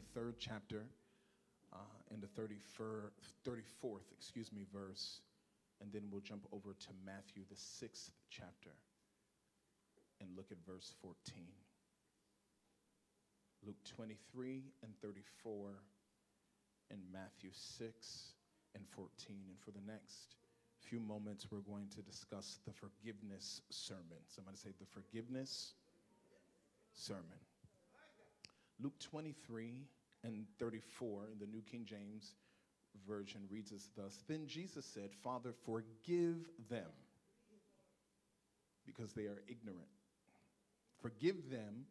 23rd chapter uh, the 34th, 34th, excuse me, verse, and then we'll jump over to Matthew, the sixth chapter, and look at verse 14. Luke 23 and 34, and Matthew 6 and 14. And for the next few moments, we're going to discuss the forgiveness sermon. Somebody say the forgiveness sermon. Luke 23 and 34 in the New King James Version reads as thus Then Jesus said, Father, forgive them because they are ignorant. Forgive them,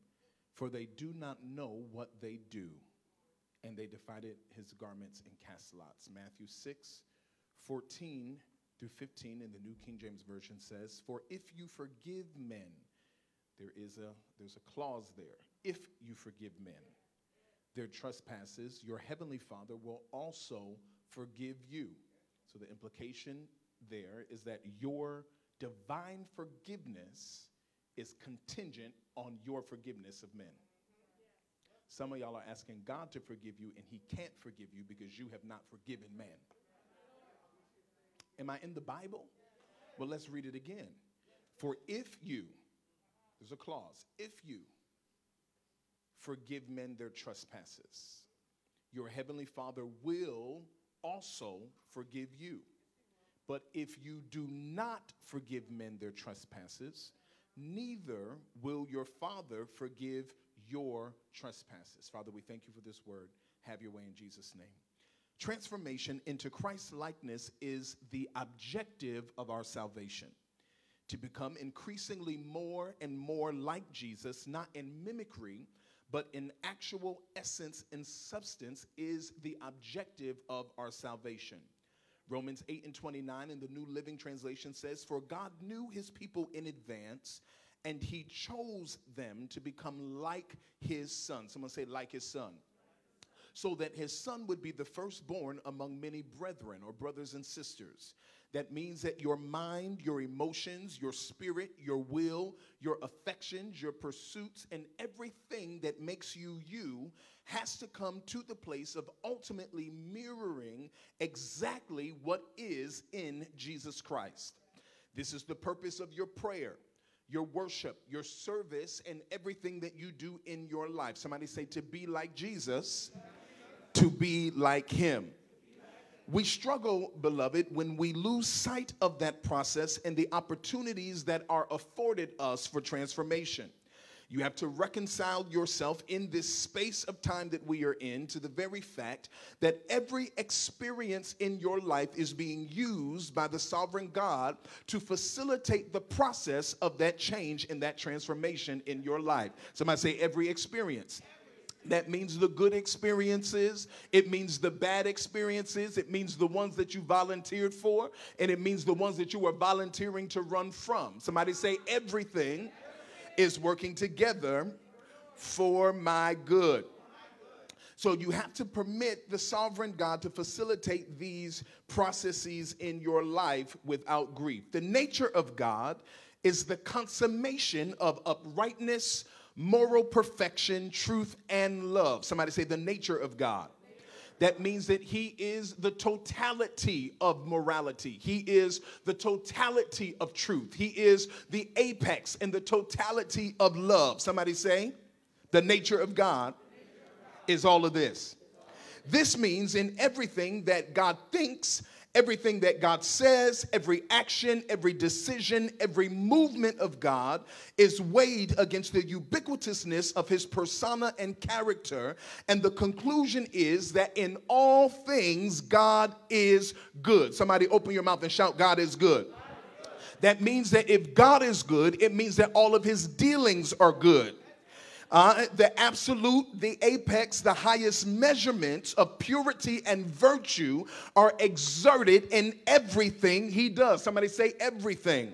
for they do not know what they do. And they divided his garments and cast lots. Matthew 6, 14 through 15 in the New King James Version says, For if you forgive men, there is a there's a clause there. If you forgive men their trespasses, your heavenly Father will also forgive you. So the implication there is that your divine forgiveness is contingent on your forgiveness of men. Some of y'all are asking God to forgive you, and He can't forgive you because you have not forgiven man. Am I in the Bible? Well, let's read it again. For if you, there's a clause, if you forgive men their trespasses, your heavenly Father will also forgive you. But if you do not forgive men their trespasses, neither will your Father forgive your trespasses. Father, we thank you for this word. Have your way in Jesus' name. Transformation into Christ likeness is the objective of our salvation. To become increasingly more and more like Jesus, not in mimicry, but in actual essence and substance is the objective of our salvation. Romans 8 and 29 in the New Living Translation says, For God knew his people in advance, and he chose them to become like his son. Someone say, like his son. So that his son would be the firstborn among many brethren or brothers and sisters. That means that your mind, your emotions, your spirit, your will, your affections, your pursuits, and everything that makes you you has to come to the place of ultimately mirroring exactly what is in Jesus Christ. This is the purpose of your prayer, your worship, your service, and everything that you do in your life. Somebody say, to be like Jesus, to be like Him. We struggle, beloved, when we lose sight of that process and the opportunities that are afforded us for transformation. You have to reconcile yourself in this space of time that we are in to the very fact that every experience in your life is being used by the sovereign God to facilitate the process of that change and that transformation in your life. Somebody say, every experience. That means the good experiences. It means the bad experiences. It means the ones that you volunteered for. And it means the ones that you were volunteering to run from. Somebody say, everything is working together for my good. So you have to permit the sovereign God to facilitate these processes in your life without grief. The nature of God is the consummation of uprightness, moral perfection, truth, and love. Somebody say the nature of God. That means that he is the totality of morality. He is the totality of truth. He is the apex and the totality of love. Somebody say, the nature of God is all of this. This means in everything that God thinks Everything that God says, every action, every decision, every movement of God is weighed against the ubiquitousness of his persona and character. And the conclusion is that in all things, God is good. Somebody open your mouth and shout, God is good. That means that if God is good, it means that all of his dealings are good. Uh, the absolute, the apex, the highest measurements of purity and virtue are exerted in everything he does. Somebody say everything.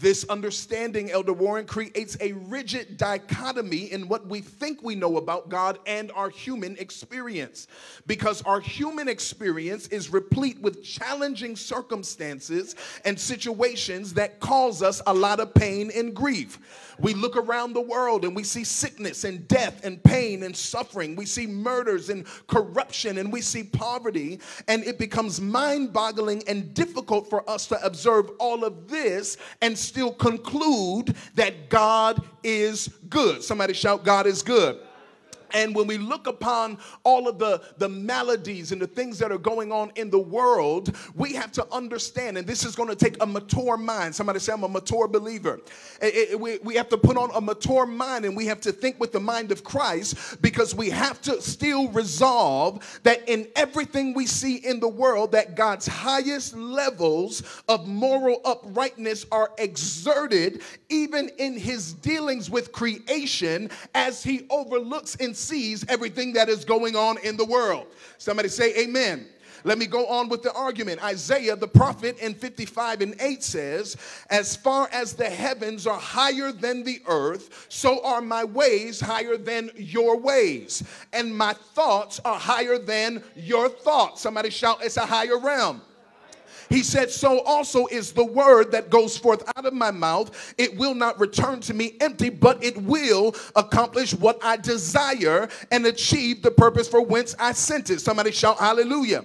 This understanding, Elder Warren, creates a rigid dichotomy in what we think we know about God and our human experience. Because our human experience is replete with challenging circumstances and situations that cause us a lot of pain and grief. We look around the world and we see sickness and death and pain and suffering. We see murders and corruption and we see poverty. And it becomes mind boggling and difficult for us to observe all of this and still conclude that God is good. Somebody shout, God is good. And when we look upon all of the, the maladies and the things that are going on in the world, we have to understand, and this is going to take a mature mind. Somebody say, I'm a mature believer. It, it, we, we have to put on a mature mind and we have to think with the mind of Christ because we have to still resolve that in everything we see in the world, that God's highest levels of moral uprightness are exerted even in his dealings with creation as he overlooks in sees everything that is going on in the world. Somebody say amen. Let me go on with the argument. Isaiah, the prophet, in 55 and 8 says, As far as the heavens are higher than the earth, so are my ways higher than your ways, and my thoughts are higher than your thoughts. Somebody shout, It's a higher realm. He said, So also is the word that goes forth out of my mouth. It will not return to me empty, but it will accomplish what I desire and achieve the purpose for whence I sent it. Somebody shout hallelujah.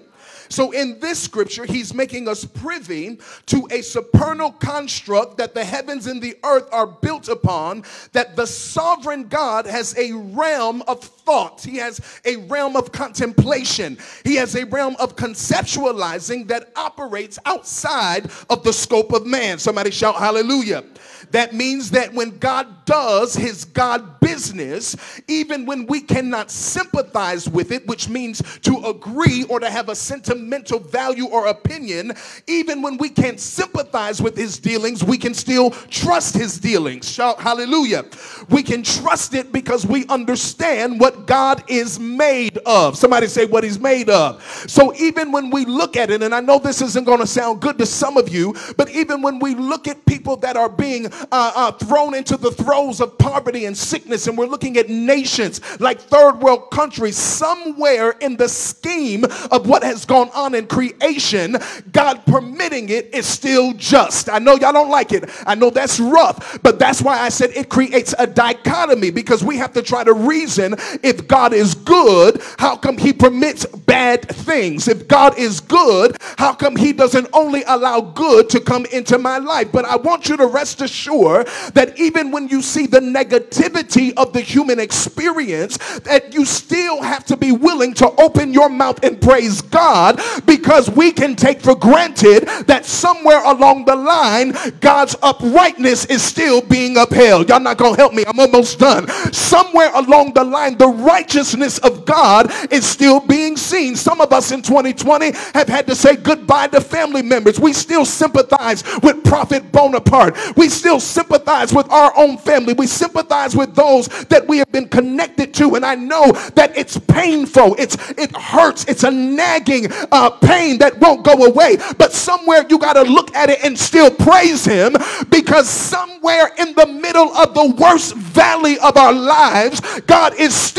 So, in this scripture, he's making us privy to a supernal construct that the heavens and the earth are built upon, that the sovereign God has a realm of thought, he has a realm of contemplation, he has a realm of conceptualizing that operates outside of the scope of man. Somebody shout hallelujah. That means that when God does his God business, even when we cannot sympathize with it, which means to agree or to have a sentimental value or opinion, even when we can't sympathize with his dealings, we can still trust his dealings. Shout hallelujah. We can trust it because we understand what God is made of. Somebody say what he's made of. So even when we look at it, and I know this isn't going to sound good to some of you, but even when we look at people that are being uh, uh, thrown into the throes of poverty and sickness, and we're looking at nations like third world countries, somewhere in the scheme of what has gone on in creation, God permitting it is still just. I know y'all don't like it. I know that's rough, but that's why I said it creates a dichotomy because we have to try to reason if God is good, how come he permits bad things? If God is good, how come he doesn't only allow good to come into my life? But I want you to rest assured that even when you see the negativity of the human experience, that you still have to be willing to open your mouth and praise God because we can take for granted that somewhere along the line, God's uprightness is still being upheld. Y'all not gonna help me, I'm almost done. Somewhere along the line, the righteousness of God is still being seen. Some of us in 2020 have had to say goodbye to family members. We still sympathize with Prophet Bonaparte. We still sympathize with our own family. We sympathize with those that we have been connected to. And I know that it's painful. It's it hurts. It's a nagging uh, pain that won't go away. But somewhere you got to look at it and still praise Him because somewhere in the middle of the worst valley of our lives, God is still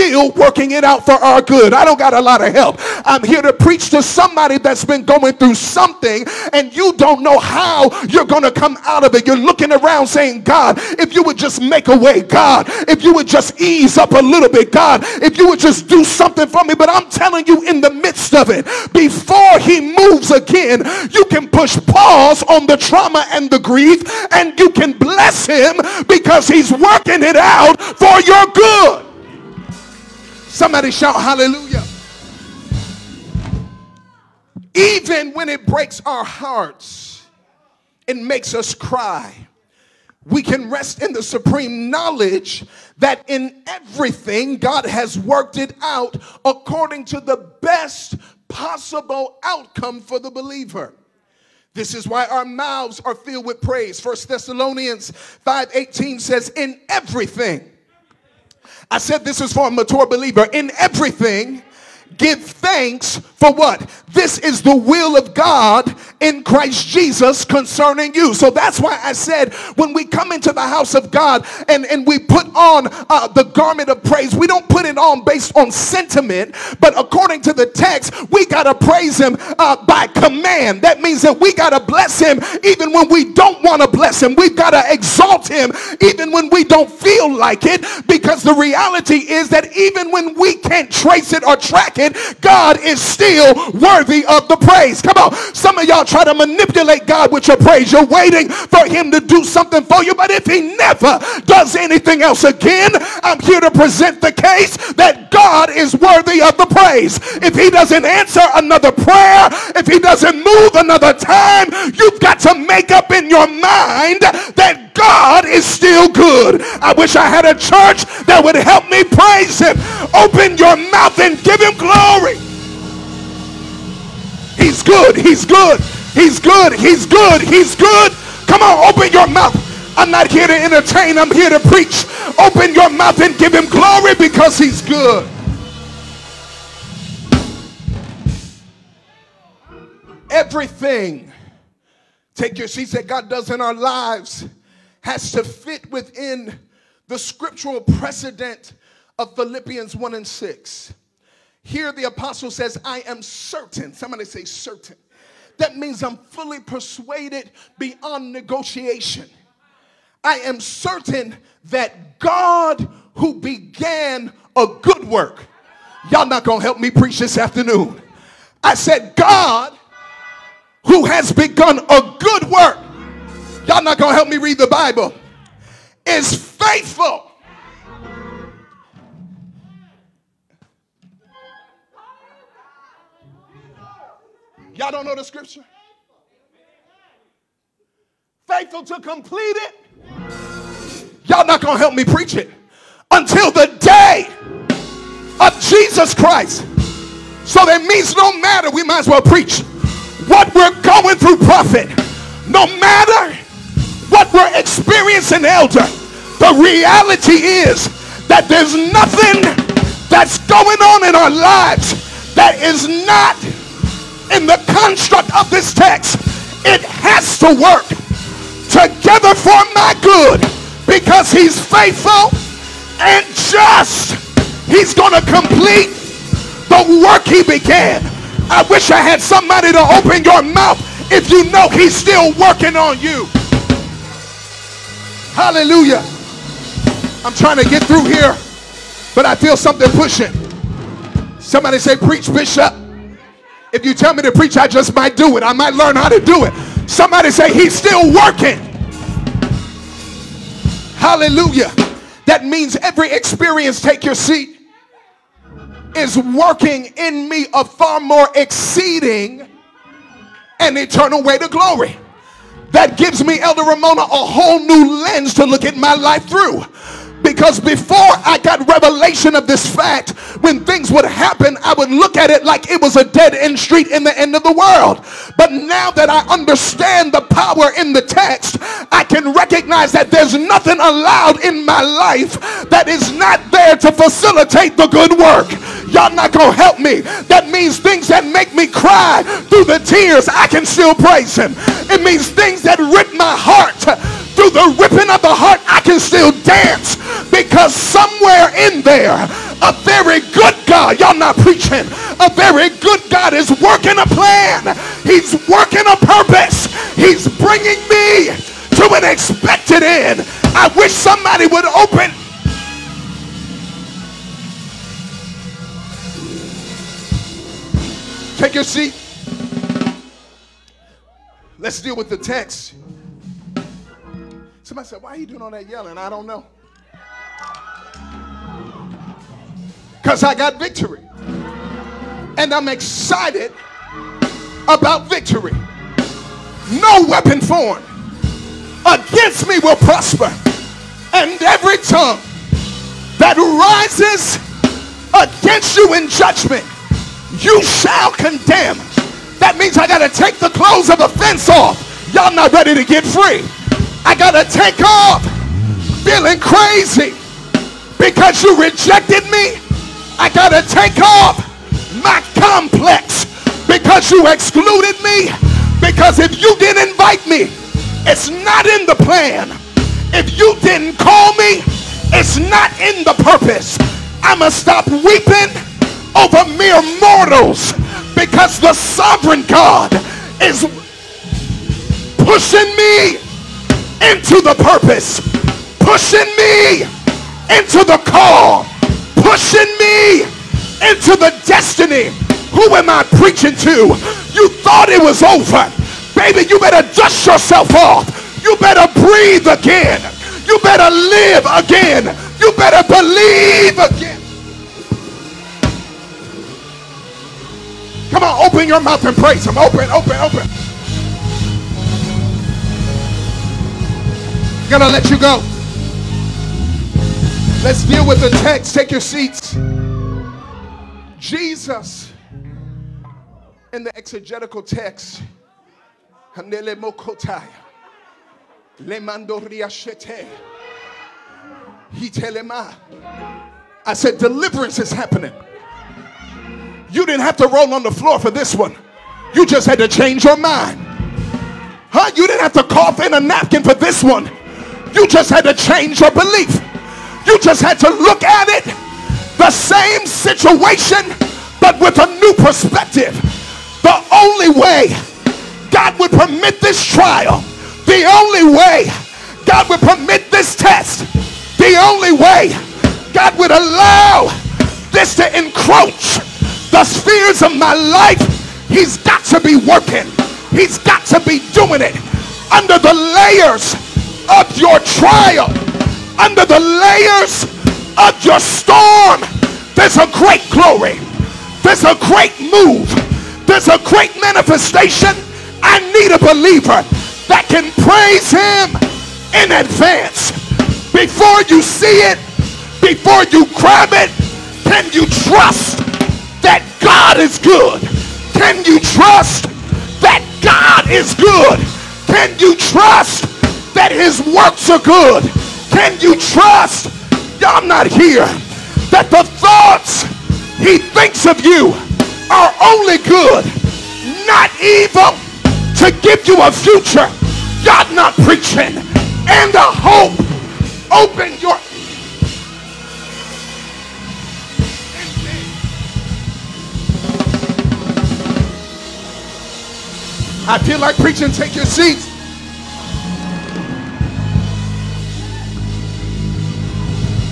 working it out for our good. I don't got a lot of help. I'm here to preach to somebody that's been going through something and you don't know how you're going to come out of it. You're looking around saying, God, if you would just make a way, God, if you would just ease up a little bit, God, if you would just do something for me. But I'm telling you, in the midst of it, before he moves again, you can push pause on the trauma and the grief and you can bless him because he's working it out for your good. Somebody shout hallelujah. Even when it breaks our hearts, it makes us cry we can rest in the supreme knowledge that in everything God has worked it out according to the best possible outcome for the believer. This is why our mouths are filled with praise. First Thessalonians 5:18 says in everything. I said this is for a mature believer. In everything give thanks For what? This is the will of God in Christ Jesus concerning you. So that's why I said when we come into the house of God and, and we put on uh, the garment of praise, we don't put it on based on sentiment, but according to the text, we got to praise Him uh, by command. That means that we got to bless Him even when we don't want to bless Him. We've got to exalt Him even when we don't feel like it because the reality is that even when we can't trace it or track it, God is still worthy of the praise. Come on. Some of y'all try to manipulate God with your praise. You're waiting for him to do something for you, but if he never does anything else again, I'm here to present the case that God is worthy of the praise. If he doesn't answer another prayer, if he doesn't move another time, you've got to make up in your mind that God is still good. I wish I had a church that would help me praise him. Open your mouth and give him glory. He's good. He's good. He's good. He's good. He's good. Come on, open your mouth. I'm not here to entertain. I'm here to preach. Open your mouth and give him glory because he's good. Everything, take your seats that God does in our lives has to fit within the scriptural precedent of Philippians 1 and 6. Here the apostle says, I am certain. Somebody say certain. That means I'm fully persuaded beyond negotiation. I am certain that God who began a good work, y'all not gonna help me preach this afternoon. I said, God who has begun a good work, y'all not gonna help me read the Bible, is faithful Y'all don't know the scripture? Faithful to complete it. Y'all not to help me preach it until the day of Jesus Christ. So that means no matter, we might as well preach what we're going through, prophet. No matter what we're experiencing, elder, the reality is that there's nothing that's going on in our lives that is not in the construct of this text, it has to work together for my good because he's faithful and just. He's going to complete the work he began. I wish I had somebody to open your mouth if you know he's still working on you. Hallelujah. I'm trying to get through here, but I feel something pushing. Somebody say, Preach, Bishop. If you tell me to preach, I just might do it. I might learn how to do it. Somebody say, He's still working. Hallelujah. That means every experience, take your seat, is working in me a far more exceeding and eternal way to glory. That gives me, Elder Ramona, a whole new lens to look at my life through. Because before I got revelation of this fact, when things would happen, I would look at it like it was a dead end street in the end of the world. But now that I understand the power in the text, I can recognize that there's nothing allowed in my life that is not there to facilitate the good work. Y'all not gonna help me. That means things that make me cry through the tears, I can still praise him. It means things that rip my heart through the ripping of the heart, I can still dance because somewhere in there, a very good God, y'all not preaching, a very good God is working a plan. He's working a purpose. He's bringing me to an expected end. I wish somebody would open. Take your seat. Let's deal with the text. Somebody said, Why are you doing all that yelling? I don't know. Because I got victory. And I'm excited about victory. No weapon formed against me will prosper. And every tongue that rises against you in judgment, you shall condemn. That means I got to take the clothes of offense off. Y'all not ready to get free. I gotta take off feeling crazy because you rejected me. I gotta take off my complex because you excluded me. Because if you didn't invite me, it's not in the plan. If you didn't call me, it's not in the purpose. I'ma stop weeping over mere mortals because the sovereign God is pushing me into the purpose, pushing me into the call, pushing me into the destiny. Who am I preaching to? You thought it was over. Baby, you better dust yourself off. You better breathe again. You better live again. You better believe again. Come on, open your mouth and praise him. Open, open, open. Gonna let you go. Let's deal with the text. Take your seats. Jesus, in the exegetical text, mokotaya. Lemando riashete. Hitelema. Ah. I said, deliverance is happening. You didn't have to roll on the floor for this one. You just had to change your mind. Huh? You didn't have to cough in a napkin for this one. You just had to change your belief. You just had to look at it the same situation, but with a new perspective. The only way God would permit this trial, the only way God would permit this test, the only way God would allow this to encroach the spheres of my life, He's got to be working. He's got to be doing it under the layers of your trial, under the layers of your storm. There's a great glory. There's a great move. There's a great manifestation. I need a believer that can praise him in advance. Before you see it, before you grab it, can you trust that God is good? Can you trust that God is good? Can you trust that his works are good? Can you trust, I'm not here, that the thoughts he thinks of you are only good, not evil, to give you a future. God not preaching and a hope. Open your I feel like preaching. Take your seats.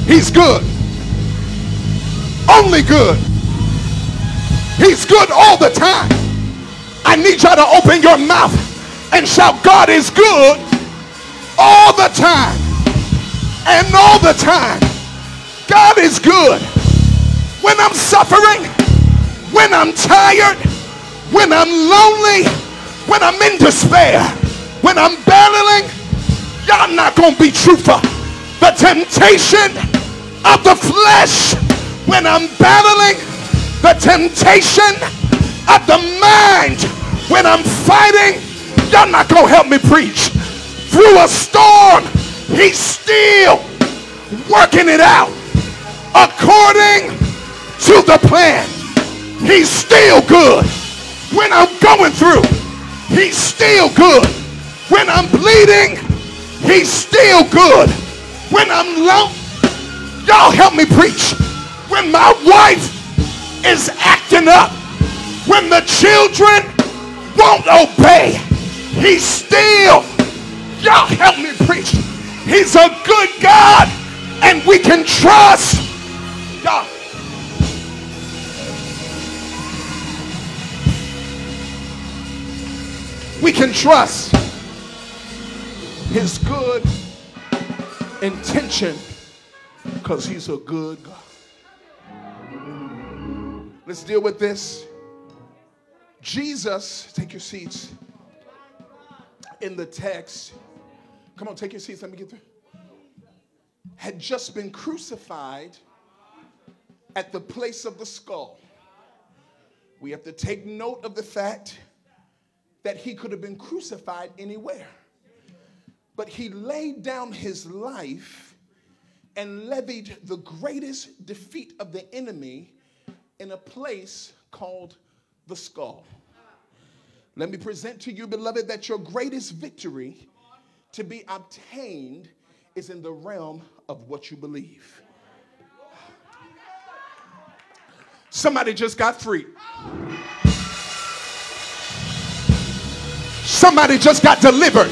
He's good. Only good. He's good all the time. I need y'all to open your mouth and shout, God is good all the time. And all the time. God is good. When I'm suffering, when I'm tired, when I'm lonely, when I'm in despair, when I'm battling, y'all not to be truthful. The temptation of the flesh, when I'm battling, the temptation of the mind, when I'm fighting, y'all not to help me preach. Through a storm, he's still working it out according to the plan. He's still good. When I'm going through, he's still good. When I'm bleeding, he's still good. When I'm low, y'all help me preach. When my wife is acting up, when the children won't obey, he's still, y'all help me preach. He's a good God and we can trust God. We can trust his good intention because he's a good God. Let's deal with this. Jesus, take your seats in the text. Come on, take your seats. Let me get through. Had just been crucified at the place of the skull. We have to take note of the fact that he could have been crucified anywhere. But he laid down his life and levied the greatest defeat of the enemy in a place called the skull. Let me present to you, beloved, that your greatest victory to be obtained is in the realm of what you believe. Somebody just got free. Somebody just got delivered.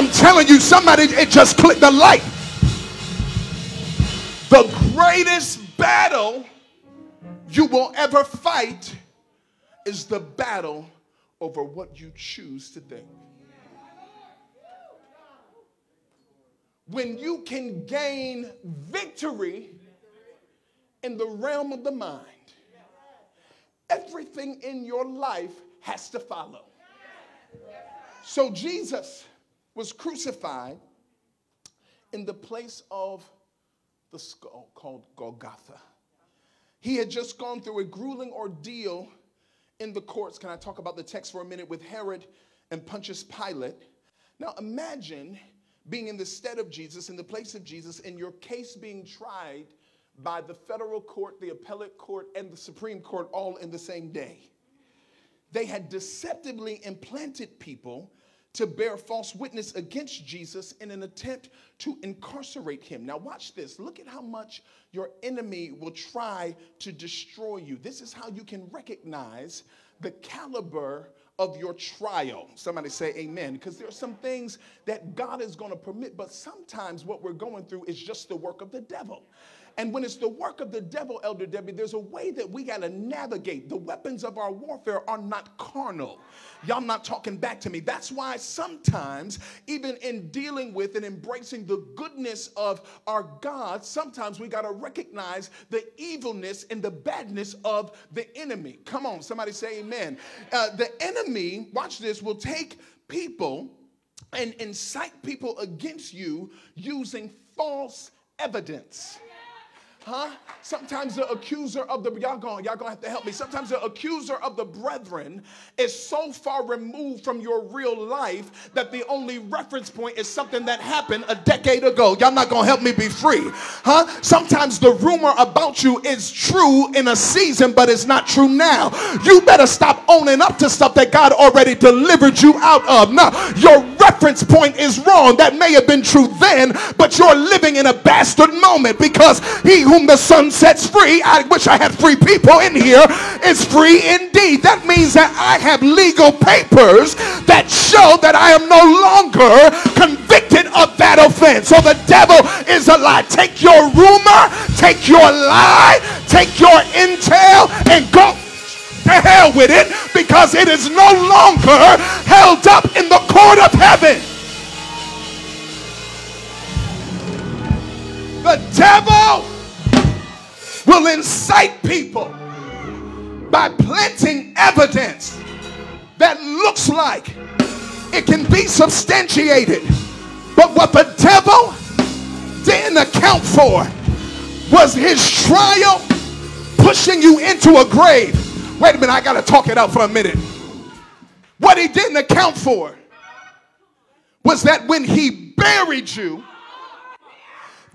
I'm telling you, somebody, it just clicked the light. The greatest battle you will ever fight is the battle over what you choose to think. When you can gain victory in the realm of the mind, everything in your life has to follow. So Jesus was crucified in the place of the skull called Golgotha. He had just gone through a grueling ordeal in the courts. Can I talk about the text for a minute with Herod and Pontius Pilate? Now imagine being in the stead of Jesus, in the place of Jesus, and your case being tried by the federal court, the appellate court, and the Supreme Court all in the same day. They had deceptively implanted people to bear false witness against Jesus in an attempt to incarcerate him. Now, watch this. Look at how much your enemy will try to destroy you. This is how you can recognize the caliber of your trial. Somebody say amen. Because there are some things that God is going to permit, but sometimes what we're going through is just the work of the devil. And when it's the work of the devil, Elder Debbie, there's a way that we got to navigate. The weapons of our warfare are not carnal. Y'all not talking back to me. That's why sometimes, even in dealing with and embracing the goodness of our God, sometimes we got to recognize the evilness and the badness of the enemy. Come on, somebody say amen. Uh, the enemy, watch this, will take people and incite people against you using false evidence. Huh? Sometimes the accuser of the y'all going y'all gonna have to help me. Sometimes the accuser of the brethren is so far removed from your real life that the only reference point is something that happened a decade ago. Y'all not gonna help me be free, huh? Sometimes the rumor about you is true in a season, but it's not true now. You better stop owning up to stuff that God already delivered you out of. Now your reference point is wrong. That may have been true then, but you're living in a bastard moment because he whom the son sets free, I wish I had free people in here, is free indeed. That means that I have legal papers that show that I am no longer convicted of that offense. So the devil is a lie. Take your rumor, take your lie, take your intel, and go to hell with it because it is no longer held up in the court of heaven. The devil will incite people by planting evidence that looks like it can be substantiated. But what the devil didn't account for was his trial pushing you into a grave. Wait a minute, I got to talk it out for a minute. What he didn't account for was that when he buried you,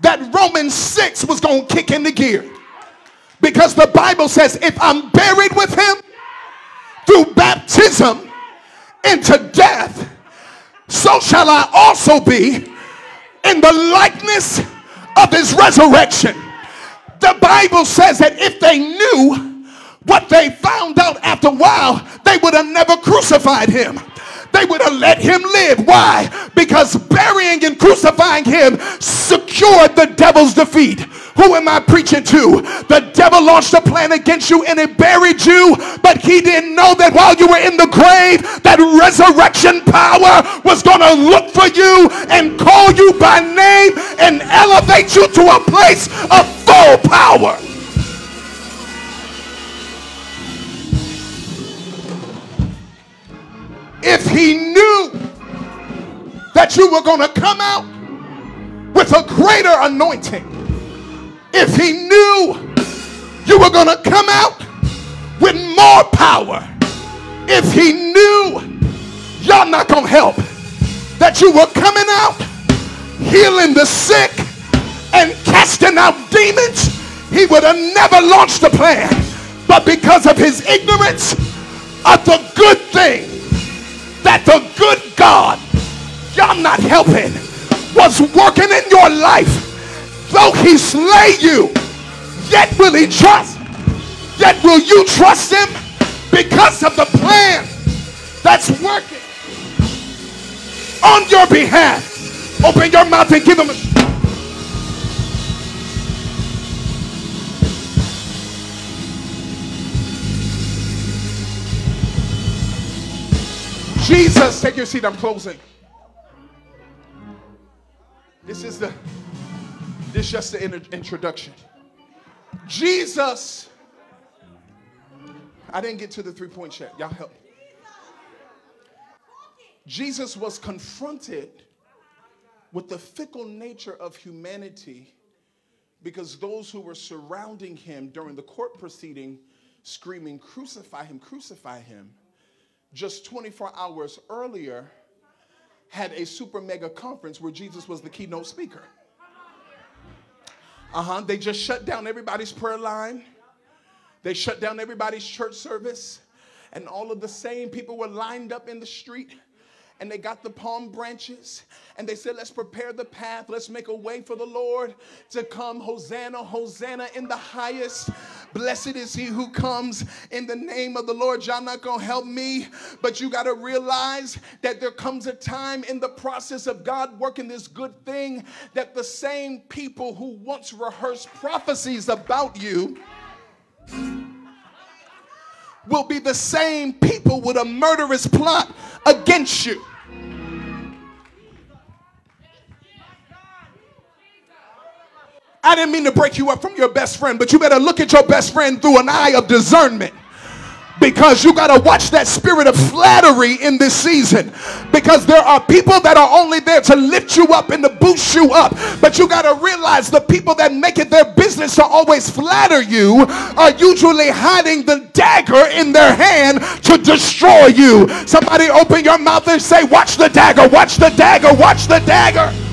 that Romans 6 was going to kick into gear. Because the Bible says, if I'm buried with him through baptism into death, so shall I also be in the likeness of his resurrection. The Bible says that if they knew what they found out after a while, they would have never crucified him they would have let him live. Why? Because burying and crucifying him secured the devil's defeat. Who am I preaching to? The devil launched a plan against you and it buried you, but he didn't know that while you were in the grave, that resurrection power was going to look for you and call you by name and elevate you to a place of full power. If he knew that you were going to come out with a greater anointing, if he knew you were going to come out with more power, if he knew y'all not going to help, that you were coming out healing the sick and casting out demons, he would have never launched a plan. But because of his ignorance, of the good thing that the good God, y'all not helping, was working in your life. Though he slay you, yet will he trust. Yet will you trust him because of the plan that's working on your behalf. Open your mouth and give him a Jesus, take your seat. I'm closing. This is the this is just the introduction. Jesus. I didn't get to the three point yet. Y'all help. Jesus was confronted with the fickle nature of humanity because those who were surrounding him during the court proceeding screaming, Crucify him, crucify him just 24 hours earlier, had a super mega conference where Jesus was the keynote speaker. Uh huh. They just shut down everybody's prayer line, they shut down everybody's church service, and all of the same people were lined up in the street and they got the palm branches and they said, Let's prepare the path. Let's make a way for the Lord to come. Hosanna, Hosanna in the highest. Blessed is he who comes in the name of the Lord. Y'all not gonna help me, but you gotta realize that there comes a time in the process of God working this good thing that the same people who once rehearsed prophecies about you will be the same people with a murderous plot against you. I didn't mean to break you up from your best friend, but you better look at your best friend through an eye of discernment because you got to watch that spirit of flattery in this season. Because there are people that are only there to lift you up and to boost you up. But you got to realize the people that make it their business to always flatter you are usually hiding the dagger in their hand to destroy you. Somebody open your mouth and say watch the dagger watch the dagger watch the dagger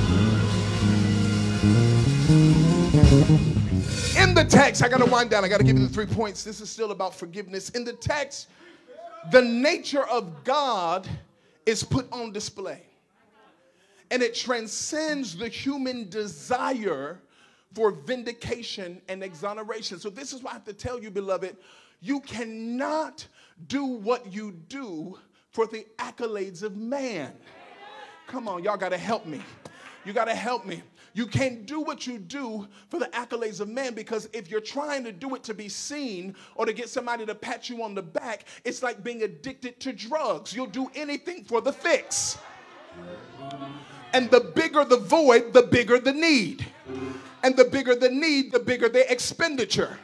the text, I got to wind down. I got to give you the three points. This is still about forgiveness. In the text, the nature of God is put on display. And it transcends the human desire for vindication and exoneration. So, this is why I have to tell you, beloved, you cannot do what you do for the accolades of man. Come on, y'all got to help me. You got to help me. You can't do what you do for the accolades of man because if you're trying to do it to be seen or to get somebody to pat you on the back, it's like being addicted to drugs. You'll do anything for the fix. And the bigger the void, the bigger the need. And the bigger the need, the bigger the expenditure.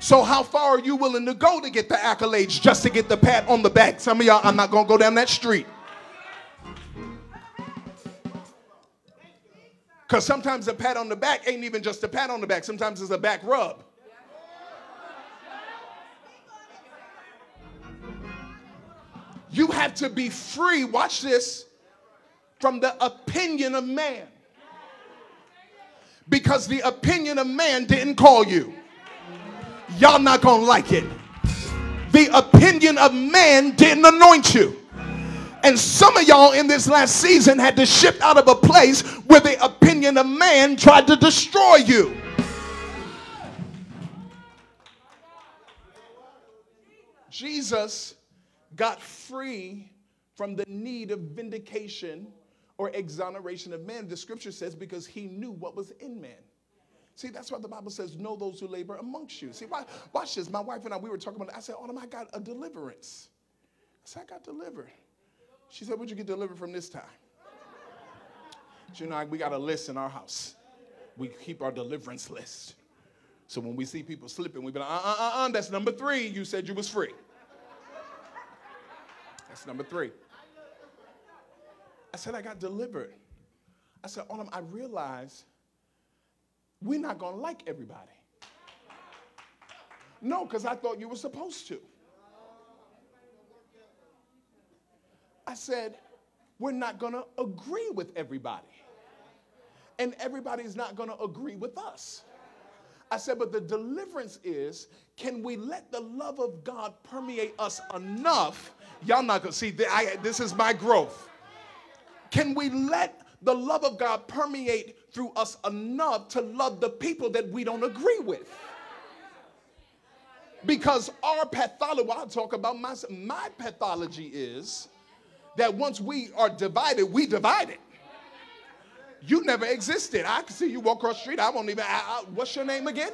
So, how far are you willing to go to get the accolades just to get the pat on the back? Some of y'all, I'm not gonna go down that street. Because sometimes a pat on the back ain't even just a pat on the back, sometimes it's a back rub. You have to be free, watch this, from the opinion of man. Because the opinion of man didn't call you. Y'all not gonna like it. The opinion of man didn't anoint you. And some of y'all in this last season had to shift out of a place where the opinion of man tried to destroy you. Jesus got free from the need of vindication or exoneration of man. The scripture says because he knew what was in man. See, that's why the Bible says, know those who labor amongst you. See, why, watch this. My wife and I, we were talking about it. I said, oh I got a deliverance. I said, I got delivered. She said, Where'd you get delivered from this time? you know, we got a list in our house. We keep our deliverance list. So when we see people slipping, we be like, uh uh uh uh, that's number three. You said you was free. That's number three. I said, I got delivered. I said, Autumn, I realize we're not going to like everybody. No, because I thought you were supposed to. I said, we're not going to agree with everybody. And everybody's not going to agree with us. I said, but the deliverance is can we let the love of God permeate us enough? Y'all not gonna see, I, this is my growth. Can we let the love of God permeate through us enough to love the people that we don't agree with? Because our pathology, well, I'll talk about my, my pathology is that once we are divided, we divided. You never existed. I can see you walk across the street. I won't even, I, I, what's your name again?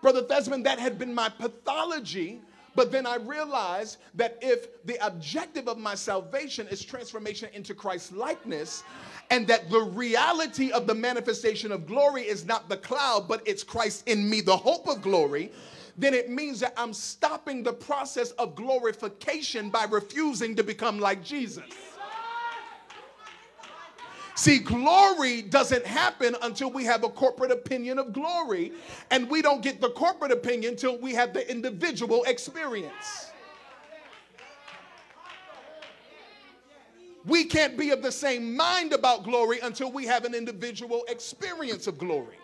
Brother Thesman, that had been my pathology. But then I realized that if the objective of my salvation is transformation into Christ's likeness, and that the reality of the manifestation of glory is not the cloud, but it's Christ in me, the hope of glory, then it means that I'm stopping the process of glorification by refusing to become like Jesus. See, glory doesn't happen until we have a corporate opinion of glory, and we don't get the corporate opinion until we have the individual experience. We can't be of the same mind about glory until we have an individual experience of glory.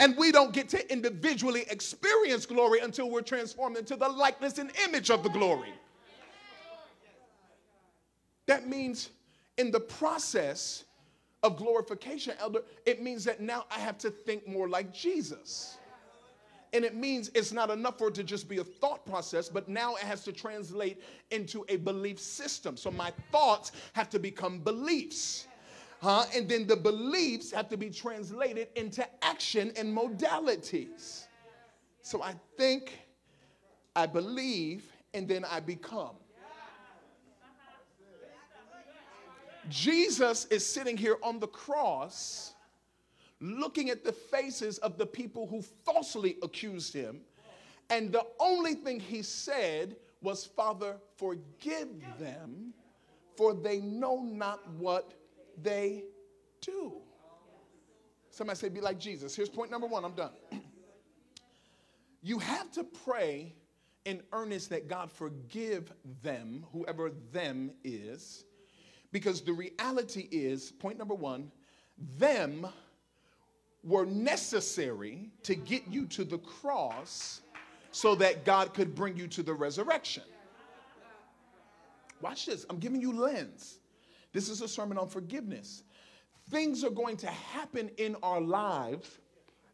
And we don't get to individually experience glory until we're transformed into the likeness and image of the glory. That means in the process, of glorification, elder, it means that now I have to think more like Jesus. And it means it's not enough for it to just be a thought process, but now it has to translate into a belief system. So my thoughts have to become beliefs. Huh? And then the beliefs have to be translated into action and modalities. So I think, I believe, and then I become. Jesus is sitting here on the cross looking at the faces of the people who falsely accused him. And the only thing he said was, Father, forgive them, for they know not what they do. Somebody say, Be like Jesus. Here's point number one I'm done. you have to pray in earnest that God forgive them, whoever them is because the reality is, point number one, them were necessary to get you to the cross so that God could bring you to the resurrection. Watch this. I'm giving you lens. This is a sermon on forgiveness. Things are going to happen in our lives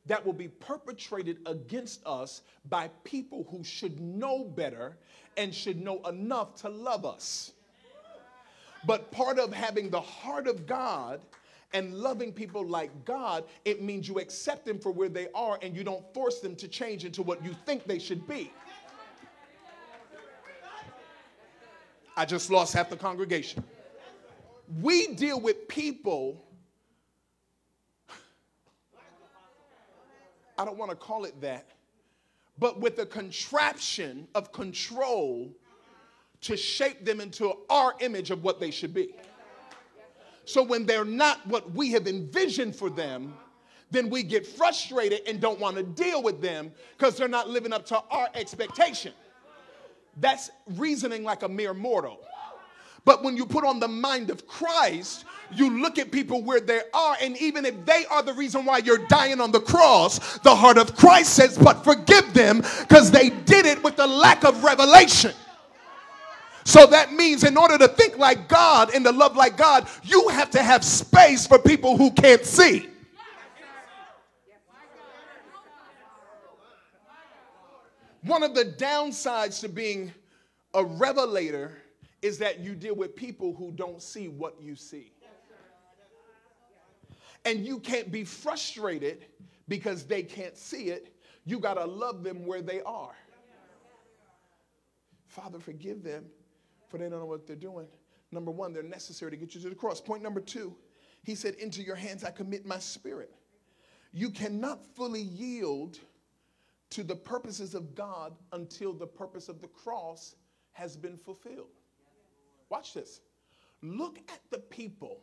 that will be perpetrated against us by people who should know better and should know enough to love us. But part of having the heart of God and loving people like God, it means you accept them for where they are and you don't force them to change into what you think they should be. I just lost half the congregation. We deal with people, I don't want to call it that, but with the contraption of control to shape them into our image of what they should be. So when they're not what we have envisioned for them, then we get frustrated and don't want to deal with them because they're not living up to our expectation. That's reasoning like a mere mortal. But when you put on the mind of Christ, you look at people where they are, and even if they are the reason why you're dying on the cross, the heart of Christ says, But forgive them because they did it with the lack of revelation. So that means in order to think like God and to love like God, you have to have space for people who can't see. One of the downsides to being a revelator is that you deal with people who don't see what you see. And you can't be frustrated because they can't see it. You got to love them where they are. Father, forgive them for they don't know what they're doing. Number one, they're necessary to get you to the cross. Point number two, he said, Into your hands I commit my spirit. You cannot fully yield to the purposes of God until the purpose of the cross has been fulfilled. Watch this. Look at the people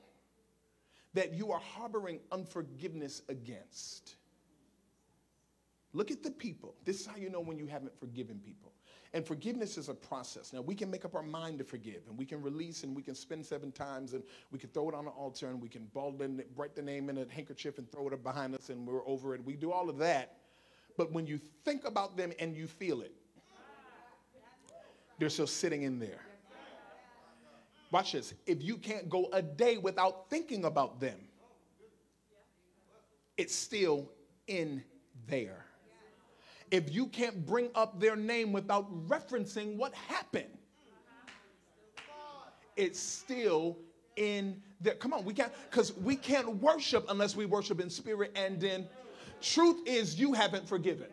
that you are harboring unforgiveness against. Look at the people. This is how you know when you haven't forgiven people. And forgiveness is a process. Now, we can make up our mind to forgive, and we can release, and we can spend seven times, and we can throw it on the altar, and we can ball in, write the name in a handkerchief and throw it up behind us, and we're over it. We do all of that. But when you think about them and you feel it, they're still sitting in there. Watch this. If you can't go a day without thinking about them, it's still in there if you can't bring up their name without referencing what happened, it's still in there. Come on, we can't, because we can't worship unless we worship in spirit and in truth is you haven't forgiven.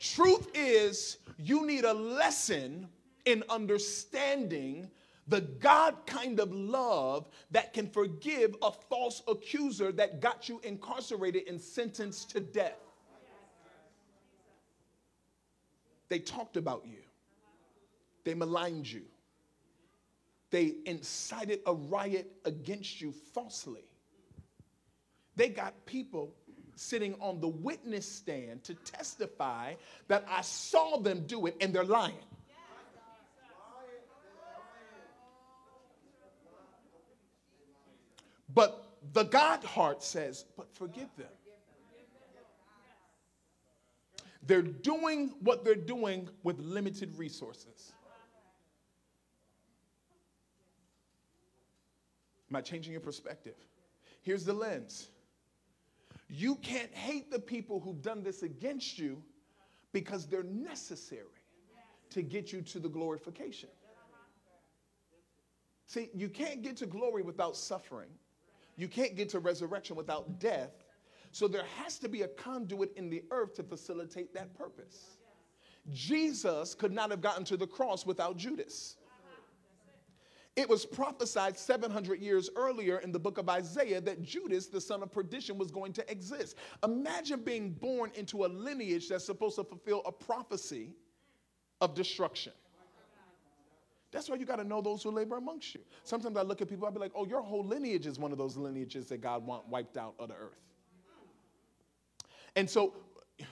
Truth is you need a lesson in understanding the God kind of love that can forgive a false accuser that got you incarcerated and sentenced to death. They talked about you, they maligned you, they incited a riot against you falsely. They got people sitting on the witness stand to testify that I saw them do it and they're lying. But the God heart says, but forgive them. They're doing what they're doing with limited resources. Am I changing your perspective? Here's the lens. You can't hate the people who've done this against you because they're necessary to get you to the glorification. See, you can't get to glory without suffering. You can't get to resurrection without death. So there has to be a conduit in the earth to facilitate that purpose. Jesus could not have gotten to the cross without Judas. It was prophesied 700 years earlier in the book of Isaiah that Judas, the son of perdition, was going to exist. Imagine being born into a lineage that's supposed to fulfill a prophecy of destruction. That's why you got to know those who labor amongst you. Sometimes I look at people, I'll be like, oh, your whole lineage is one of those lineages that God want wiped out of the earth. And so,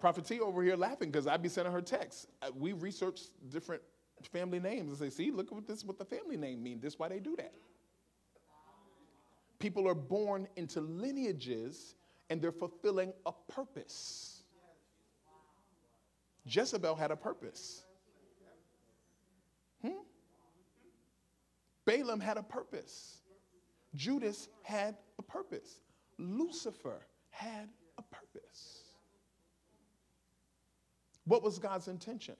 Prophet T over here laughing because I'd be sending her texts. We research different family names and say, see, look at what this what the family name means. This is why they do that. People are born into lineages and they're fulfilling a purpose. Jezebel had a purpose. Balaam had a purpose. Judas had a purpose. Lucifer had a purpose. What was God's intention?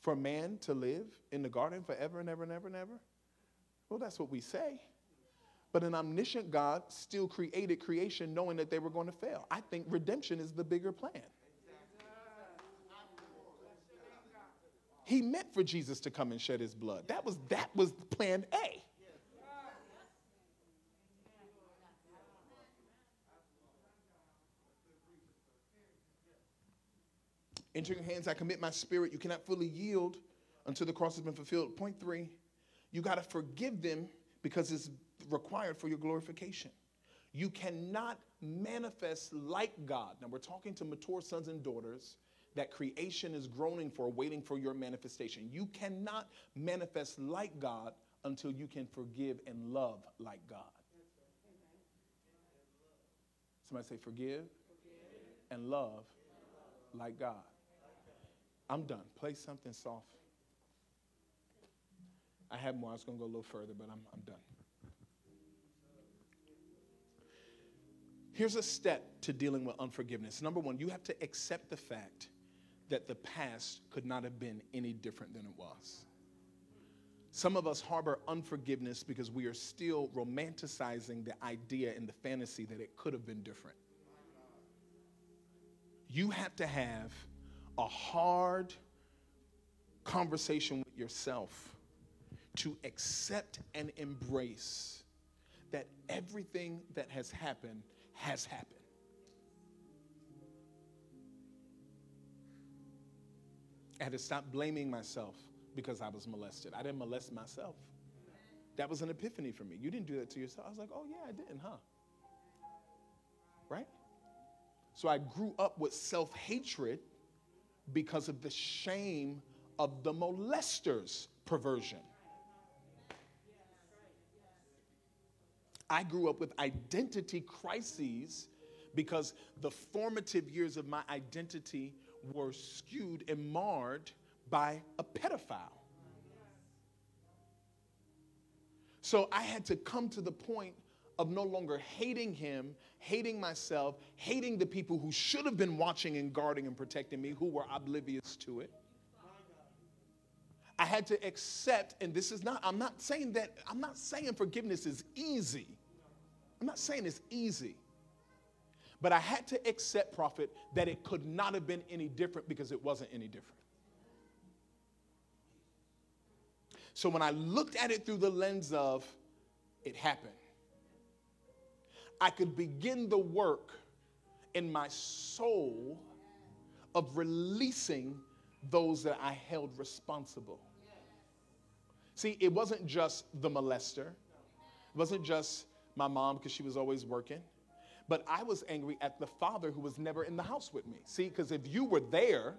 For man to live in the garden forever and ever and ever and ever? Well, that's what we say. But an omniscient God still created creation knowing that they were going to fail. I think redemption is the bigger plan. He meant for Jesus to come and shed his blood. That was that was plan A. Into your hands I commit my spirit. You cannot fully yield until the cross has been fulfilled. Point three, you got to forgive them because it's required for your glorification. You cannot manifest like God. Now, we're talking to mature sons and daughters that creation is groaning for, waiting for your manifestation. You cannot manifest like God until you can forgive and love like God. Somebody say, forgive, and love like God. I'm done. Play something soft. I have more. I was going to go a little further, but I'm, I'm done. Here's a step to dealing with unforgiveness. Number one, you have to accept the fact that the past could not have been any different than it was. Some of us harbor unforgiveness because we are still romanticizing the idea and the fantasy that it could have been different. You have to have a hard conversation with yourself to accept and embrace that everything that has happened has happened. I had to stop blaming myself because I was molested. I didn't molest myself. That was an epiphany for me. You didn't do that to yourself. I was like, oh, yeah, I didn't, huh? right? So I grew up with self hatred because of the shame of the molester's perversion. I grew up with identity crises because the formative years of my identity were skewed and marred by a pedophile. So I had to come to the point of no longer hating him, hating myself, hating the people who should have been watching and guarding and protecting me, who were oblivious to it. I had to accept, and this is not, I'm not saying that, I'm not saying forgiveness is easy. I'm not saying it's easy. But I had to accept, prophet, that it could not have been any different because it wasn't any different. So when I looked at it through the lens of it happened, I could begin the work in my soul of releasing those that I held responsible. See, it wasn't just the molester, it wasn't just my mom because she was always working, but I was angry at the father who was never in the house with me. See, because if you were there,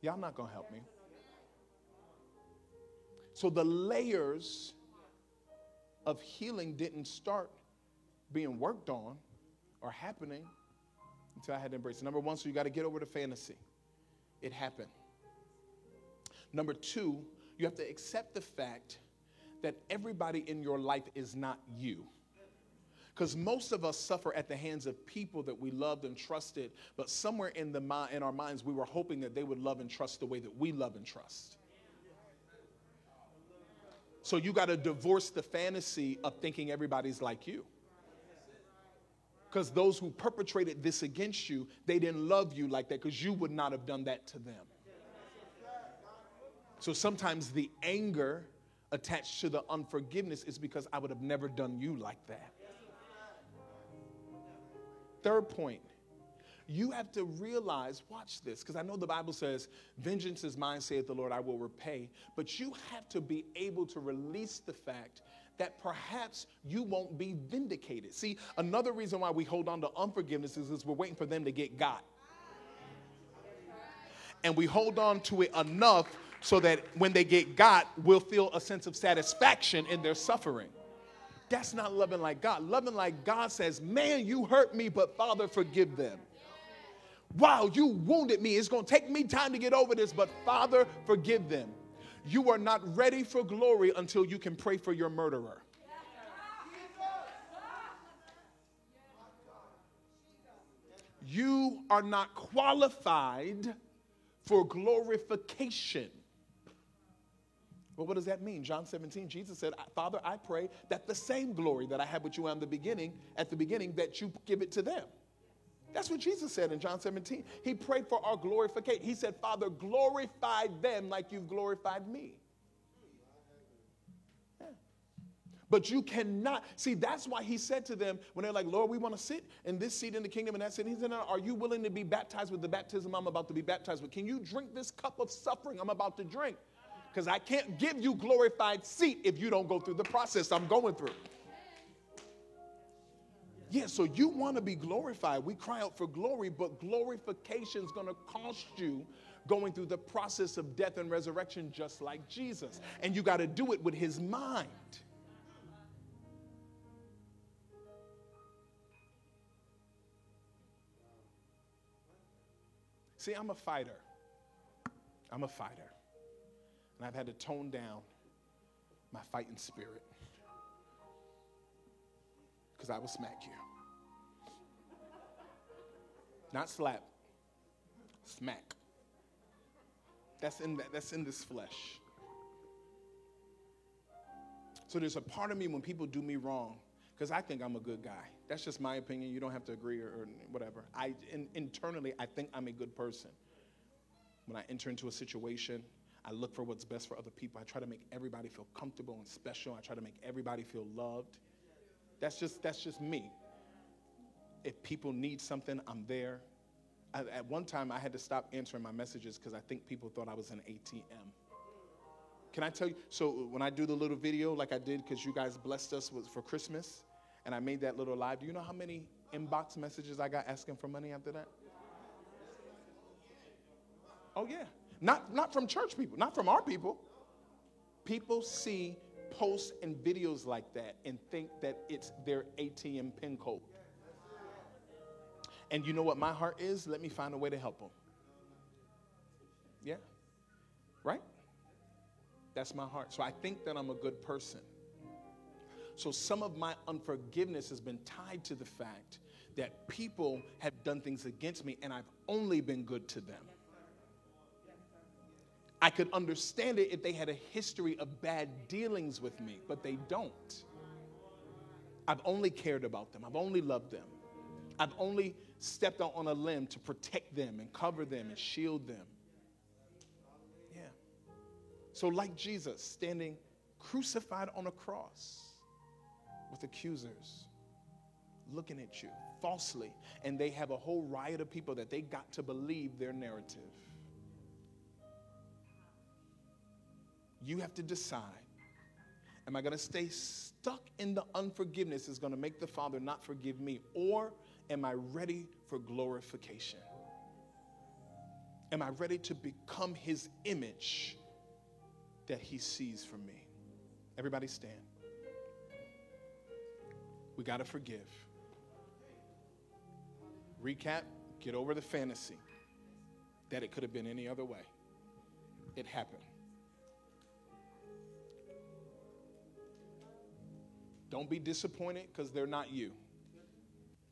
y'all not gonna help me. So the layers of healing didn't start being worked on or happening until I had to embrace it. Number one, so you got to get over the fantasy. It happened. Number two, you have to accept the fact that everybody in your life is not you. Because most of us suffer at the hands of people that we loved and trusted, but somewhere in, the, in our minds, we were hoping that they would love and trust the way that we love and trust. So you got to divorce the fantasy of thinking everybody's like you. Because those who perpetrated this against you, they didn't love you like that because you would not have done that to them. So sometimes the anger attached to the unforgiveness is because I would have never done you like that. Third point, you have to realize, watch this, because I know the Bible says, Vengeance is mine, saith the Lord, I will repay. But you have to be able to release the fact that perhaps you won't be vindicated. See, another reason why we hold on to unforgiveness is, is we're waiting for them to get got. And we hold on to it enough so that when they get got, we'll feel a sense of satisfaction in their suffering. That's not loving like God. Loving like God says, Man, you hurt me, but Father, forgive them. Wow, you wounded me. It's going to take me time to get over this, but Father, forgive them. You are not ready for glory until you can pray for your murderer. You are not qualified for glorification. Well, what does that mean? John 17, Jesus said, Father, I pray that the same glory that I had with you at the beginning, at the beginning, that you give it to them. That's what Jesus said in John 17. He prayed for our glorification. He said, Father, glorify them like you've glorified me. Yeah. But you cannot. See, that's why he said to them when they're like, Lord, we want to sit in this seat in the kingdom and that seat. He said, Are you willing to be baptized with the baptism I'm about to be baptized with? Can you drink this cup of suffering I'm about to drink? Because I can't give you glorified seat if you don't go through the process I'm going through. Yeah, so you want to be glorified. We cry out for glory, but glorification is going to cost you going through the process of death and resurrection just like Jesus. And you got to do it with his mind. See, I'm a fighter. I'm a fighter. And I've had to tone down my fighting spirit because I will smack you. Not slap, smack. That's in, that, that's in this flesh. So there's a part of me when people do me wrong, because I think I'm a good guy. That's just my opinion. You don't have to agree or, or whatever. I in, internally I think I'm a good person. When I enter into a situation, I look for what's best for other people. I try to make everybody feel comfortable and special. I try to make everybody feel loved. That's just that's just me. If people need something, I'm there. I, at one time, I had to stop answering my messages because I think people thought I was an ATM. Can I tell you? So when I do the little video like I did because you guys blessed us with, for Christmas, and I made that little live. Do you know how many inbox messages I got asking for money after that? Oh yeah. Not not from church people, not from our people. People see posts and videos like that and think that it's their ATM pin code. And you know what my heart is? Let me find a way to help them. Yeah. Right? That's my heart. So I think that I'm a good person. So some of my unforgiveness has been tied to the fact that people have done things against me and I've only been good to them. I could understand it if they had a history of bad dealings with me, but they don't. I've only cared about them, I've only loved them, I've only stepped out on a limb to protect them and cover them and shield them. Yeah. So, like Jesus standing crucified on a cross with accusers looking at you falsely, and they have a whole riot of people that they got to believe their narrative. You have to decide am I going to stay stuck in the unforgiveness that's going to make the Father not forgive me, or am I ready for glorification? Am I ready to become His image that He sees from me? Everybody stand. We got to forgive. Recap get over the fantasy that it could have been any other way. It happened. Don't be disappointed because they're not you.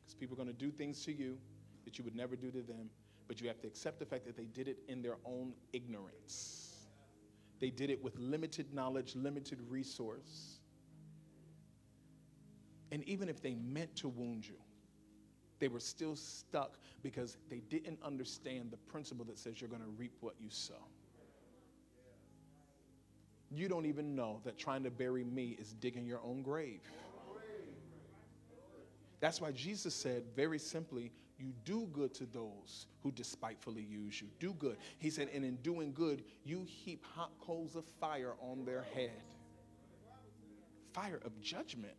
Because people are going to do things to you that you would never do to them, but you have to accept the fact that they did it in their own ignorance. They did it with limited knowledge, limited resource. And even if they meant to wound you, they were still stuck because they didn't understand the principle that says you're going to reap what you sow. You don't even know that trying to bury me is digging your own grave. That's why Jesus said very simply, you do good to those who despitefully use you. Do good. He said, and in doing good, you heap hot coals of fire on their head. Fire of judgment.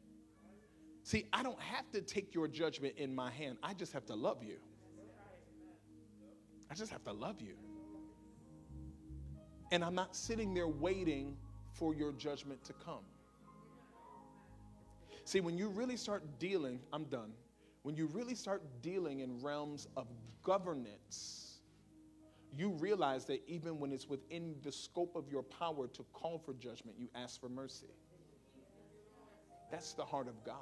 See, I don't have to take your judgment in my hand. I just have to love you. I just have to love you. And I'm not sitting there waiting for your judgment to come. See, when you really start dealing, I'm done. When you really start dealing in realms of governance, you realize that even when it's within the scope of your power to call for judgment, you ask for mercy. That's the heart of God.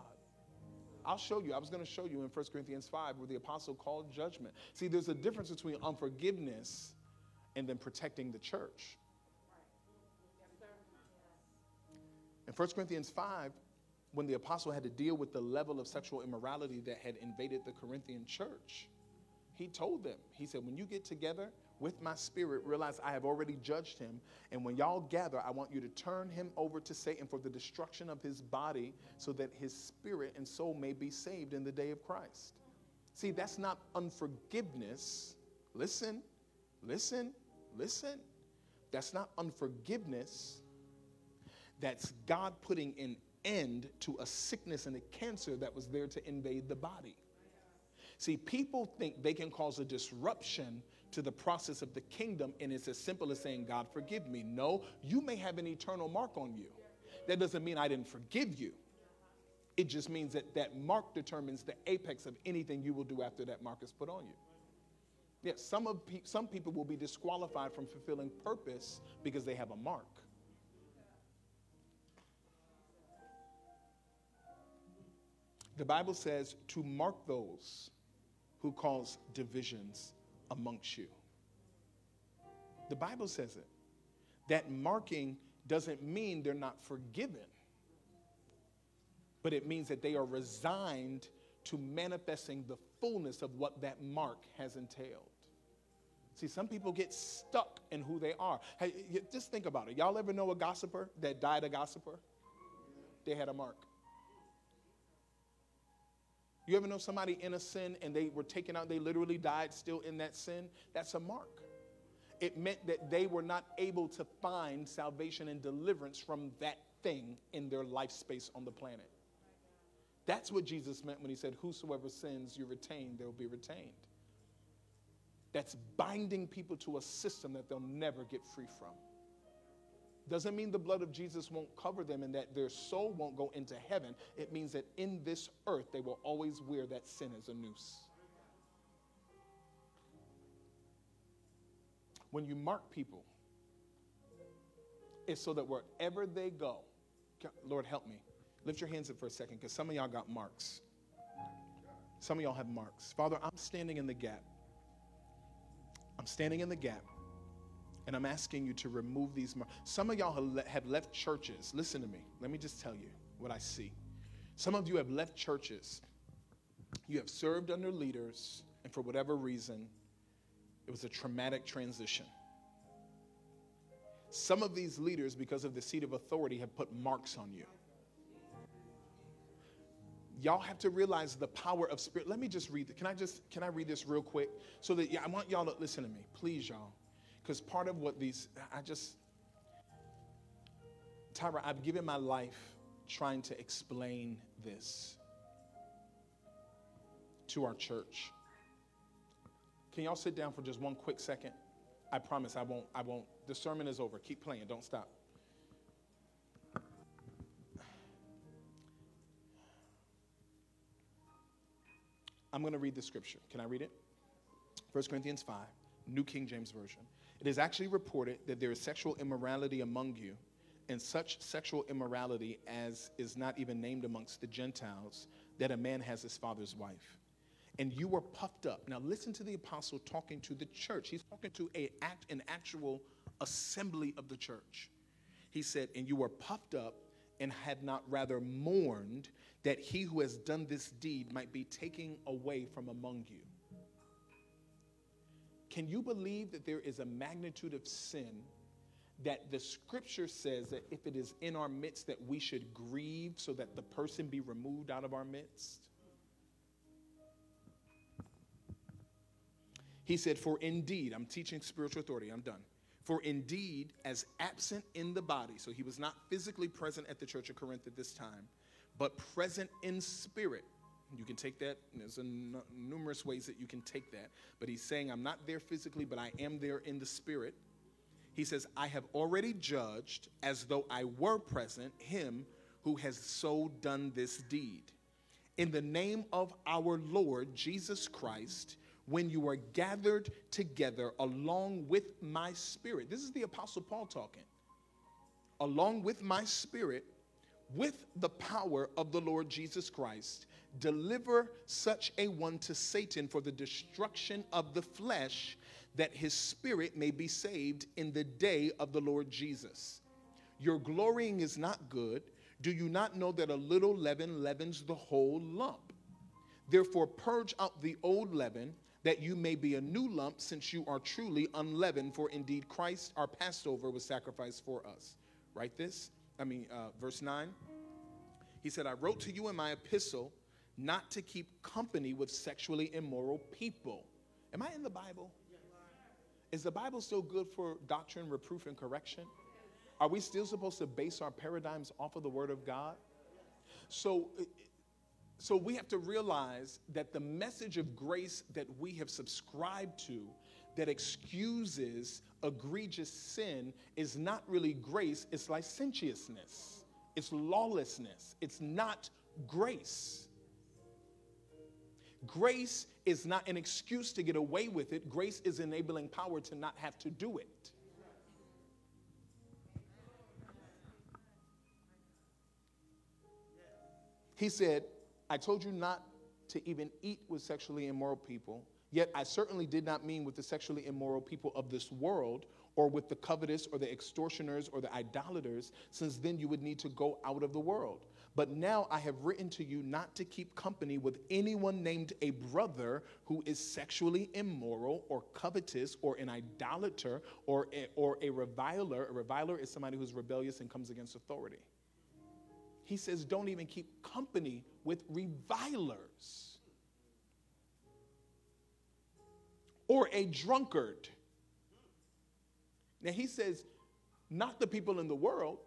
I'll show you. I was going to show you in 1 Corinthians 5 where the apostle called judgment. See, there's a difference between unforgiveness and then protecting the church. In 1 Corinthians 5, when the apostle had to deal with the level of sexual immorality that had invaded the Corinthian church, he told them, he said, when you get together with my spirit, realize I have already judged him. And when y'all gather, I want you to turn him over to Satan for the destruction of his body so that his spirit and soul may be saved in the day of Christ. See, that's not unforgiveness. Listen, listen, listen. That's not unforgiveness. That's God putting an end to a sickness and a cancer that was there to invade the body. See, people think they can cause a disruption to the process of the kingdom, and it's as simple as saying, God, forgive me. No, you may have an eternal mark on you. That doesn't mean I didn't forgive you. It just means that that mark determines the apex of anything you will do after that mark is put on you. Yes, some, of pe- some people will be disqualified from fulfilling purpose because they have a mark. The Bible says to mark those who cause divisions amongst you. The Bible says it. That marking doesn't mean they're not forgiven, but it means that they are resigned to manifesting the fullness of what that mark has entailed. See, some people get stuck in who they are. Hey, just think about it. Y'all ever know a gossiper that died a gossiper? They had a mark. You ever know somebody in a sin and they were taken out, they literally died still in that sin? That's a mark. It meant that they were not able to find salvation and deliverance from that thing in their life space on the planet. That's what Jesus meant when he said, Whosoever sins you retain, they'll be retained. That's binding people to a system that they'll never get free from. Doesn't mean the blood of Jesus won't cover them and that their soul won't go into heaven. It means that in this earth, they will always wear that sin as a noose. When you mark people, it's so that wherever they go, Lord, help me. Lift your hands up for a second because some of y'all got marks. Some of y'all have marks. Father, I'm standing in the gap. I'm standing in the gap and I'm asking you to remove these marks. Some of y'all have left churches. Listen to me. Let me just tell you what I see. Some of you have left churches. You have served under leaders, and for whatever reason, it was a traumatic transition. Some of these leaders, because of the seat of authority, have put marks on you. Y'all have to realize the power of spirit. Let me just read. Can I just can I read this real quick so that yeah, I want y'all to listen to me, please, y'all, because part of what these I just Tyra, I've given my life trying to explain this to our church. Can y'all sit down for just one quick second? I promise I won't, I won't. The sermon is over. Keep playing. Don't stop. I'm going to read the scripture. Can I read it? 1 Corinthians 5, New King James Version. It is actually reported that there is sexual immorality among you, and such sexual immorality as is not even named amongst the Gentiles, that a man has his father's wife and you were puffed up. Now listen to the apostle talking to the church. He's talking to a act an actual assembly of the church. He said, "And you were puffed up and had not rather mourned that he who has done this deed might be taken away from among you." Can you believe that there is a magnitude of sin that the scripture says that if it is in our midst that we should grieve so that the person be removed out of our midst? He said, For indeed, I'm teaching spiritual authority, I'm done. For indeed, as absent in the body, so he was not physically present at the church of Corinth at this time, but present in spirit. You can take that, there's numerous ways that you can take that. But he's saying, I'm not there physically, but I am there in the spirit. He says, I have already judged as though I were present him who has so done this deed. In the name of our Lord Jesus Christ, when you are gathered together along with my spirit. This is the Apostle Paul talking. Along with my spirit, with the power of the Lord Jesus Christ, deliver such a one to Satan for the destruction of the flesh, that his spirit may be saved in the day of the Lord Jesus. Your glorying is not good. Do you not know that a little leaven leavens the whole lump? Therefore, purge out the old leaven that you may be a new lump, since you are truly unleavened. For indeed, Christ, our Passover, was sacrificed for us. Write this. I mean, uh, verse 9. He said, I wrote to you in my epistle not to keep company with sexually immoral people. Am I in the Bible? Is the Bible still good for doctrine, reproof, and correction? Are we still supposed to base our paradigms off of the Word of God? So, so we have to realize that the message of grace that we have subscribed to that excuses egregious sin is not really grace, it's licentiousness, it's lawlessness, it's not grace. Grace is not an excuse to get away with it, grace is enabling power to not have to do it. He said, I told you not to even eat with sexually immoral people. Yet I certainly did not mean with the sexually immoral people of this world, or with the covetous, or the extortioners, or the idolaters, since then you would need to go out of the world. But now I have written to you not to keep company with anyone named a brother who is sexually immoral, or covetous, or an idolater, or a, or a reviler. A reviler is somebody who's rebellious and comes against authority. He says, don't even keep company with revilers or a drunkard. Now, he says, not the people in the world,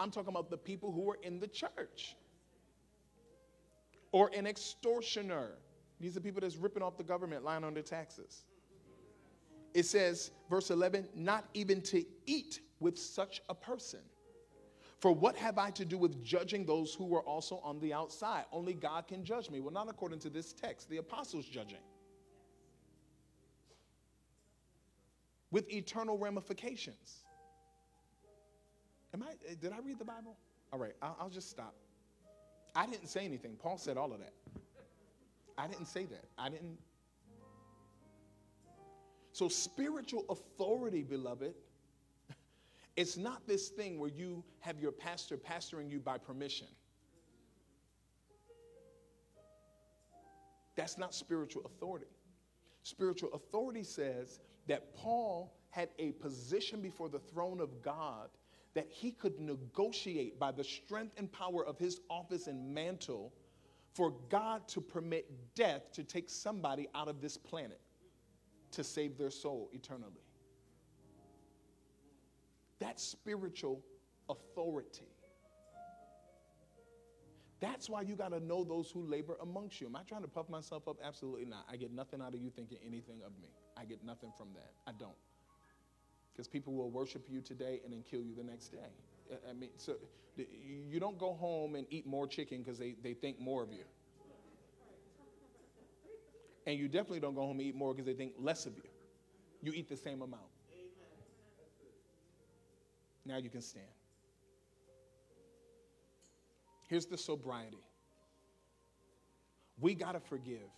I'm talking about the people who are in the church. or an extortioner. These are people that's ripping off the government, lying on their taxes. It says, verse 11, not even to eat with such a person. For what have I to do with judging those who were also on the outside? Only God can judge me. Well, not according to this text. The apostles judging. With eternal ramifications. Am I, eh, did I read the Bible? All right, I'll, I'll just stop. I didn't say anything. Paul said all of that. I didn't say that. I didn't. So, spiritual authority, beloved, it's not this thing where you have your pastor pastoring you by permission. That's not spiritual authority. Spiritual authority says that Paul had a position before the throne of God that he could negotiate by the strength and power of his office and mantle for God to permit death to take somebody out of this planet to save their soul eternally. That's spiritual authority. That's why you got to know those who labor amongst you. Am I trying to puff myself up? Absolutely not. I get nothing out of you thinking anything of me. I get nothing from that. I don't. Because people will worship you today and then kill you the next day. I mean, so you don't go home and eat more chicken because they, they think more of you. And you definitely don't go home and eat more because they think less of you. You eat the same amount. Now you can stand. Here's the sobriety we got to forgive.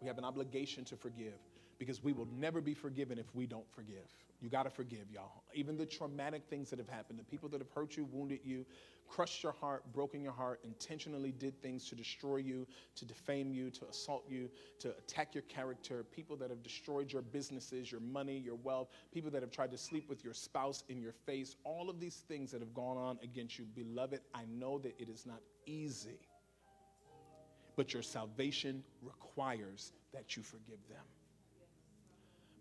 We have an obligation to forgive because we will never be forgiven if we don't forgive. You got to forgive, y'all. Even the traumatic things that have happened, the people that have hurt you, wounded you, crushed your heart, broken your heart, intentionally did things to destroy you, to defame you, to assault you, to attack your character, people that have destroyed your businesses, your money, your wealth, people that have tried to sleep with your spouse in your face, all of these things that have gone on against you. Beloved, I know that it is not easy, but your salvation requires that you forgive them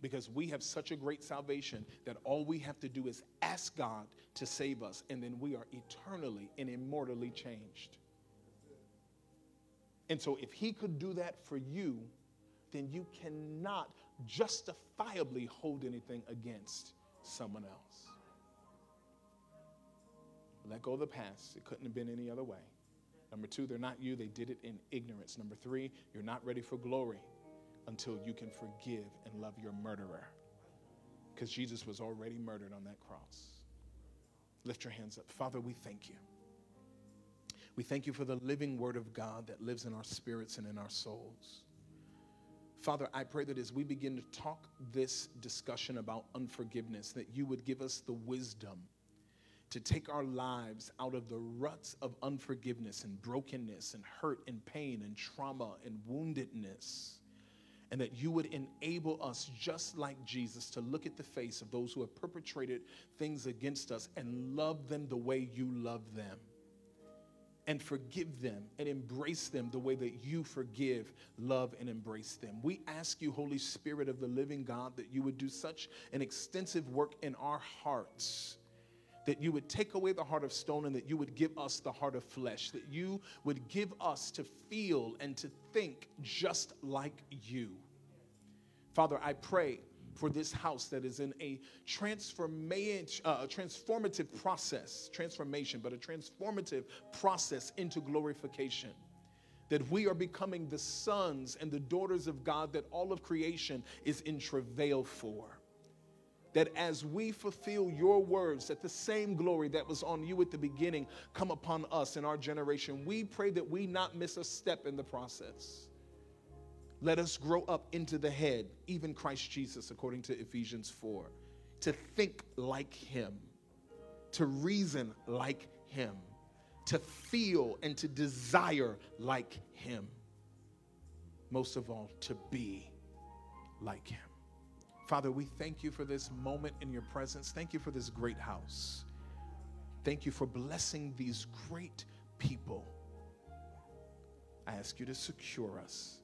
because we have such a great salvation that all we have to do is ask God to save us, and then we are eternally and immortally changed. And so, if He could do that for you, then you cannot justifiably hold anything against someone else. Let go of the past. It couldn't have been any other way. Number two, they're not you, they did it in ignorance. Number three, you're not ready for glory until you can forgive and love your murderer. Because Jesus was already murdered on that cross. Lift your hands up. Father, we thank you. We thank you for the living word of God that lives in our spirits and in our souls. Father, I pray that as we begin to talk this discussion about unforgiveness, that you would give us the wisdom to take our lives out of the ruts of unforgiveness and brokenness and hurt and pain and trauma and woundedness and that you would enable us, just like Jesus, to look at the face of those who have perpetrated things against us and love them the way you love them. And forgive them and embrace them the way that you forgive, love, and embrace them. We ask you, Holy Spirit of the living God, that you would do such an extensive work in our hearts that you would take away the heart of stone and that you would give us the heart of flesh, that you would give us to feel and to think just like you. Father, I pray for this house that is in a uh, transformative process, transformation, but a transformative process into glorification. That we are becoming the sons and the daughters of God that all of creation is in travail for that as we fulfill your words, that the same glory that was on you at the beginning come upon us in our generation. We pray that we not miss a step in the process. Let us grow up into the head, even Christ Jesus, according to Ephesians 4, to think like him, to reason like him, to feel and to desire like him. Most of all, to be like him. Father, we thank you for this moment in your presence. Thank you for this great house. Thank you for blessing these great people. I ask you to secure us